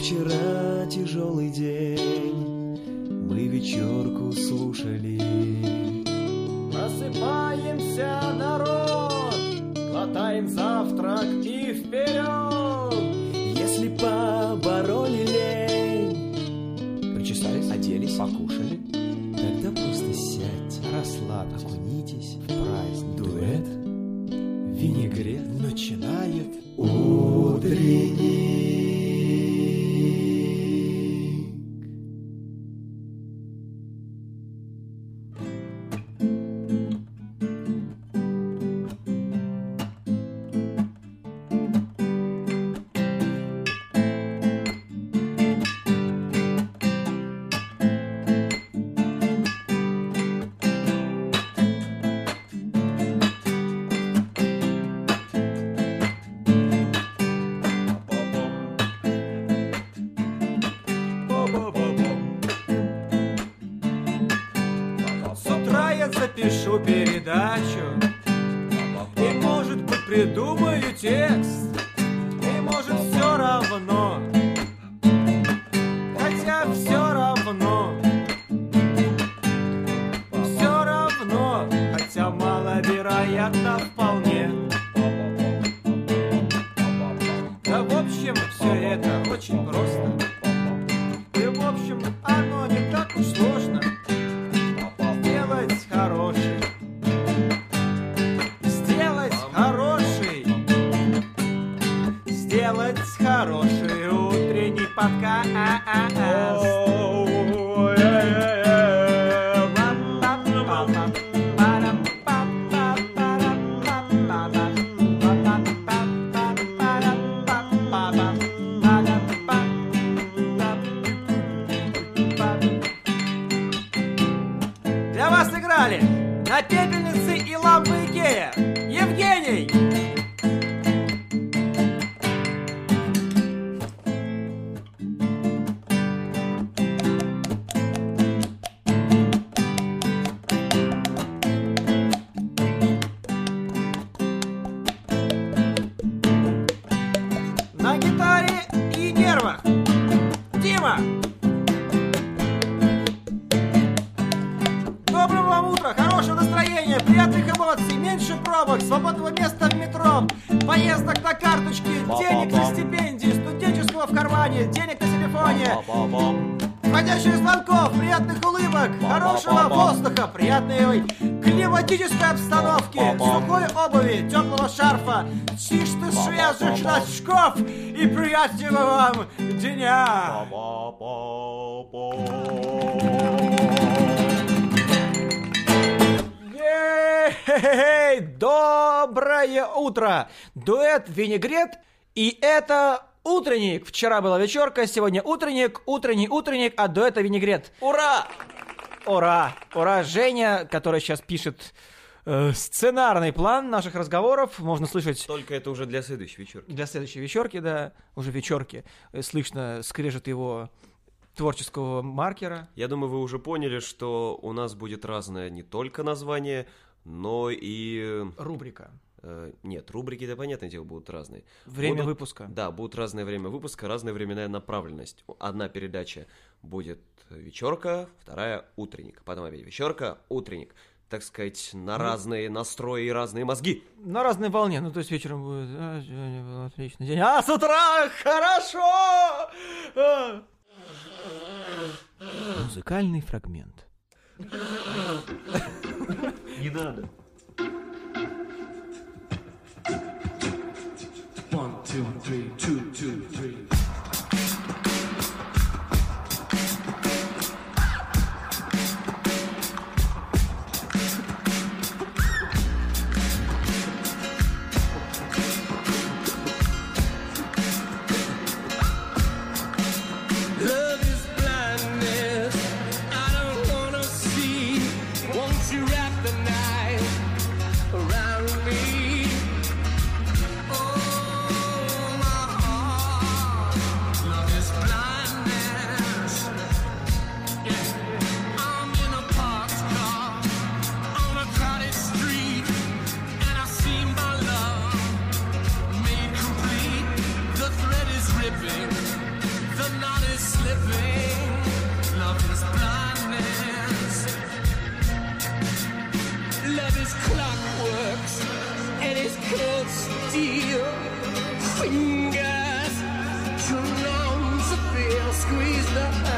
Вчера тяжелый день, мы вечерку слушали. Просыпаемся, народ, глотаем завтрак и вперед! Если побороли лень, Причесались, оделись, покушали, тогда просто сядьте, расслабьтесь, окунитесь передачу. И, может быть, придумаю текст И, может, все равно. Хотя все равно. Все равно Хотя маловероятно вполне приятных улыбок, хорошего воздуха, приятной климатической обстановки, сухой обуви, теплого шарфа, чистых свежих носков и приятного вам дня! Доброе утро! Дуэт «Винегрет» и это утренник. Вчера была вечерка, сегодня утренник, утренний утренник, а дуэта «Винегрет». Ура! Ура! Ура! Женя, которая сейчас пишет э, сценарный план наших разговоров, можно слышать Только это уже для следующей вечерки. для следующей вечерки, да, уже вечерки, э, слышно скрежет его творческого маркера. Я думаю, вы уже поняли, что у нас будет разное не только название, но и... Рубрика. Э, нет, рубрики, да, понятное дело, будут разные. Время Будут- выпуска. Да, будут разное время выпуска, разная временная направленность. Одна передача будет вечерка, вторая утренник. Потом опять вечерка, утренник. Так сказать, на разные настрои и разные мозги. На разной волне. Ну, то есть вечером будет... «А, сегодня был отличный день. А с утра хорошо! А. Музыкальный фрагмент. Не надо. Two, three, two, two, three.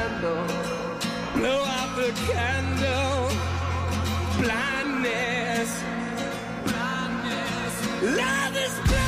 The handle, blow out the candle. Blindness, blindness. Love is blindness.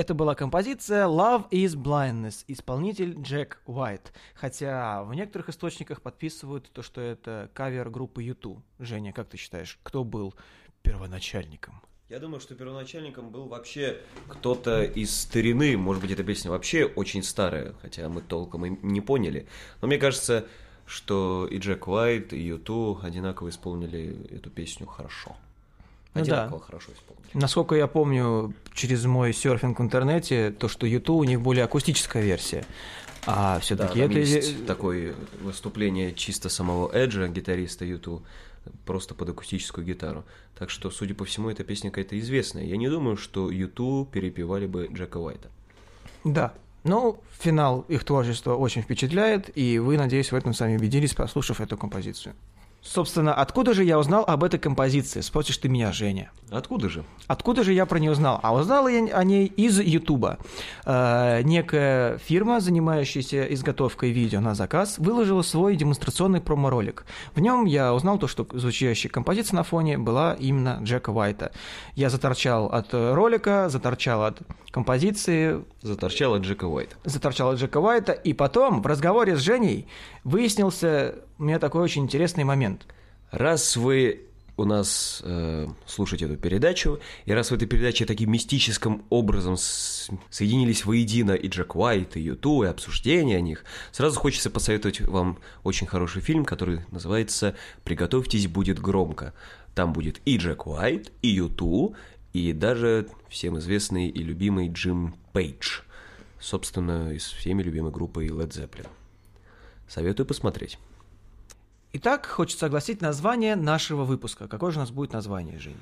Это была композиция Love is Blindness, исполнитель Джек Уайт. Хотя в некоторых источниках подписывают то, что это кавер группы YouTube. Женя, как ты считаешь, кто был первоначальником? Я думаю, что первоначальником был вообще кто-то из старины. Может быть, эта песня вообще очень старая, хотя мы толком и не поняли. Но мне кажется, что и Джек Уайт, и Юту одинаково исполнили эту песню хорошо. Ну Одинаково да. хорошо исполнили. Насколько я помню через мой серфинг в интернете, то, что YouTube у них более акустическая версия. А Да, все-таки там это... есть такое выступление чисто самого Эджа, гитариста Юту, просто под акустическую гитару. Так что, судя по всему, эта песня какая-то известная. Я не думаю, что Юту перепевали бы Джека Уайта. Да. Ну, финал их творчества очень впечатляет, и вы, надеюсь, в этом сами убедились, послушав эту композицию. Собственно, откуда же я узнал об этой композиции? Спросишь ты меня, Женя. Откуда же? Откуда же я про нее узнал? А узнал я о ней из Ютуба. Э, некая фирма, занимающаяся изготовкой видео на заказ, выложила свой демонстрационный промо-ролик. В нем я узнал то, что звучащая композиция на фоне была именно Джека Уайта. Я заторчал от ролика, заторчал от композиции, Заторчала Джека Уайта. заторчал от Джека Уайта, и потом в разговоре с Женей выяснился у меня такой очень интересный момент. Раз вы у нас э, слушаете эту передачу, и раз в этой передаче таким мистическим образом с- соединились воедино и Джек Уайт, и Юту, и обсуждение о них, сразу хочется посоветовать вам очень хороший фильм, который называется «Приготовьтесь, будет громко». Там будет и Джек Уайт, и Юту, и даже всем известный и любимый Джим Пейдж. Собственно, из всеми любимой группы Led Zeppelin. Советую посмотреть. Итак, хочется огласить название нашего выпуска. Какое же у нас будет название, Женя?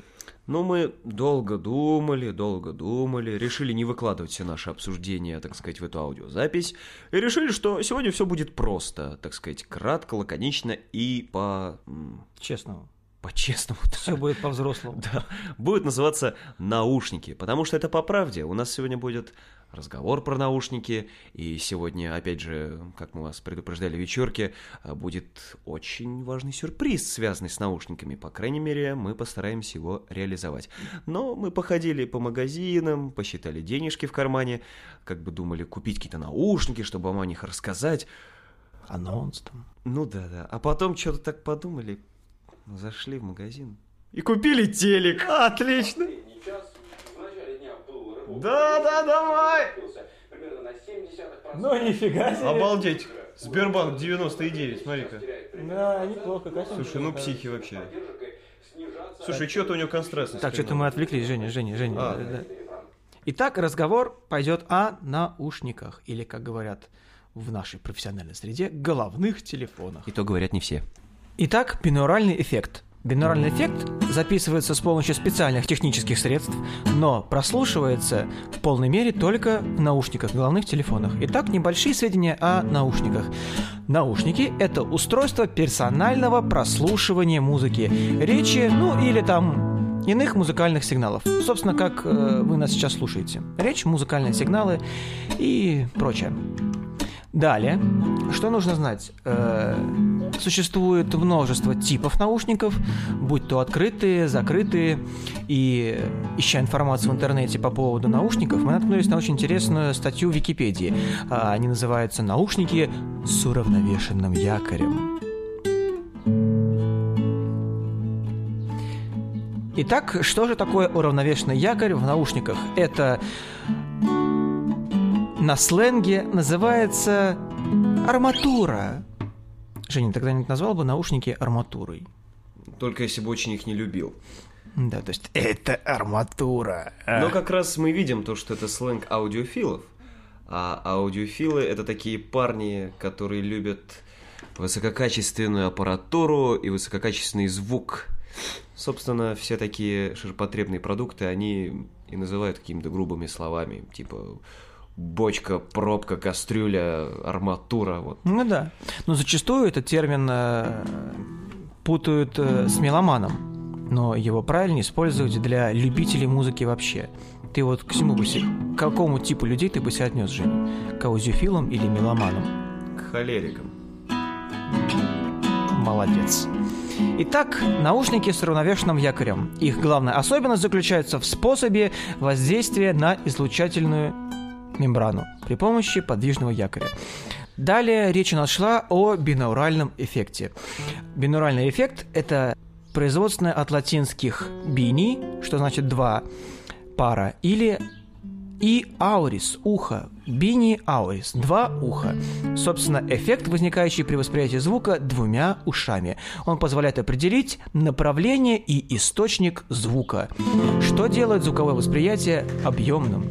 Ну, мы долго думали, долго думали, решили не выкладывать все наши обсуждения, так сказать, в эту аудиозапись, и решили, что сегодня все будет просто, так сказать, кратко, лаконично и по... м, Честно. по-честному. Все будет по-взрослому. Да, будет называться «Наушники», потому что это по правде. У нас сегодня будет разговор про наушники, и сегодня, опять же, как мы вас предупреждали в вечерке, а, будет очень важный сюрприз, связанный с наушниками. По крайней мере, мы постараемся его реализовать. Но мы походили по магазинам, посчитали денежки в кармане, как бы думали купить какие-то наушники, чтобы вам о них рассказать. Анонс там. Ну да-да. А потом что-то так подумали, зашли в магазин и купили телек. Отлично. Да, да, давай! Ну, нифига себе. Обалдеть. Сбербанк 99, смотри-ка. Да, неплохо, картинка. Слушай, ну психи вообще. Слушай, что-то у него констраст. Так, что-то мы отвлеклись, Женя, Женя, Женя. А. да, да. Итак, разговор пойдет о наушниках, или, как говорят в нашей профессиональной среде, головных телефонах. И то говорят не все. Итак, бинуральный эффект. Бинуральный эффект записывается с помощью специальных технических средств, но прослушивается в полной мере только в наушниках, головных телефонах. Итак, небольшие сведения о наушниках. Наушники – это устройство персонального прослушивания музыки, речи, ну или там иных музыкальных сигналов. Собственно, как э, вы нас сейчас слушаете. Речь, музыкальные сигналы и прочее. Далее, что нужно знать? Э, существует множество типов наушников, будь то открытые, закрытые. И ища информацию в интернете по поводу наушников, мы наткнулись на очень интересную статью в Википедии. А, Они называются «Наушники с уравновешенным якорем». Итак, что же такое уравновешенный якорь в наушниках? Это на сленге называется арматура. Женя, тогда не назвал бы наушники арматурой? Только если бы очень их не любил. Да, то есть это арматура. Но как раз мы видим то, что это сленг аудиофилов. А аудиофилы это такие парни, которые любят высококачественную аппаратуру и высококачественный звук. Собственно, все такие ширпотребные продукты, они и называют какими-то грубыми словами, типа бочка, пробка, кастрюля, арматура, вот. Ну да. Но зачастую этот термин э, путают э, с меломаном. Но его правильнее использовать для любителей музыки вообще. Ты вот к чему бы се- к какому типу людей ты бы себя отнес, Женя? К аудиофилам или меломанам? К холерикам. Молодец. Итак, наушники с равновешенным якорем. Их главная особенность заключается в способе воздействия на излучательную мембрану при помощи подвижного якоря. Далее речь у нас шла о бинауральном эффекте. Бинуральный эффект – это производственное от латинских бини, что значит два пара, или и аурис – ухо. Бини аурис – два уха. Собственно, эффект, возникающий при восприятии звука двумя ушами. Он позволяет определить направление и источник звука, что делает звуковое восприятие объемным.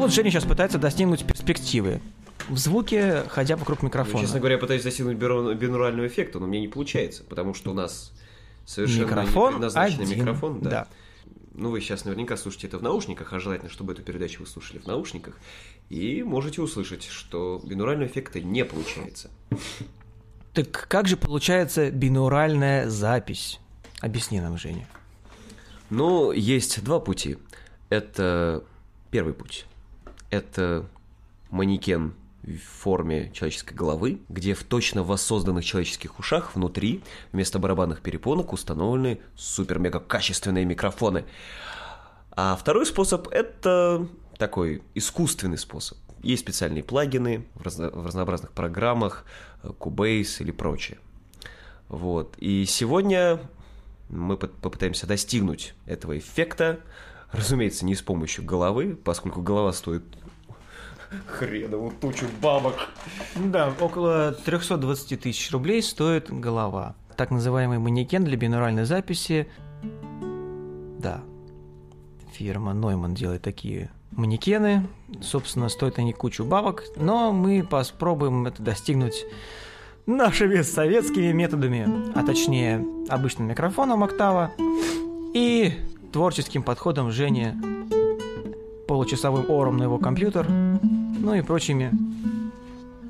Вот Женя сейчас пытается достигнуть перспективы. В звуке, ходя вокруг Ну, микрофона. честно говоря, я пытаюсь достигнуть бинурального эффекта, но мне не получается, потому что у нас совершенно Микрофон не предназначенный один, микрофон. Да. да. Ну, вы сейчас наверняка слушаете это в наушниках, а желательно, чтобы эту передачу вы слушали в наушниках. И можете услышать, что бинурального эффекта не получается. Так как же получается бинуральная запись? Объясни нам, Женя. Ну, есть два пути. Это первый путь. Это манекен в форме человеческой головы, где в точно воссозданных человеческих ушах внутри вместо барабанных перепонок установлены супер-мега качественные микрофоны. А второй способ – это такой искусственный способ. Есть специальные плагины в, разно- в разнообразных программах, э, Cubase или прочее. Вот. И сегодня мы по- попытаемся достигнуть этого эффекта. Разумеется, не с помощью головы, поскольку голова стоит хреновую тучу бабок. Да, около 320 тысяч рублей стоит голова. Так называемый манекен для бинуральной записи. Да. Фирма Neumann делает такие манекены. Собственно, стоят они кучу бабок, но мы попробуем это достигнуть нашими советскими методами, а точнее обычным микрофоном октава и творческим подходом Жени, получасовым ором на его компьютер, ну и прочими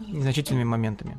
незначительными моментами.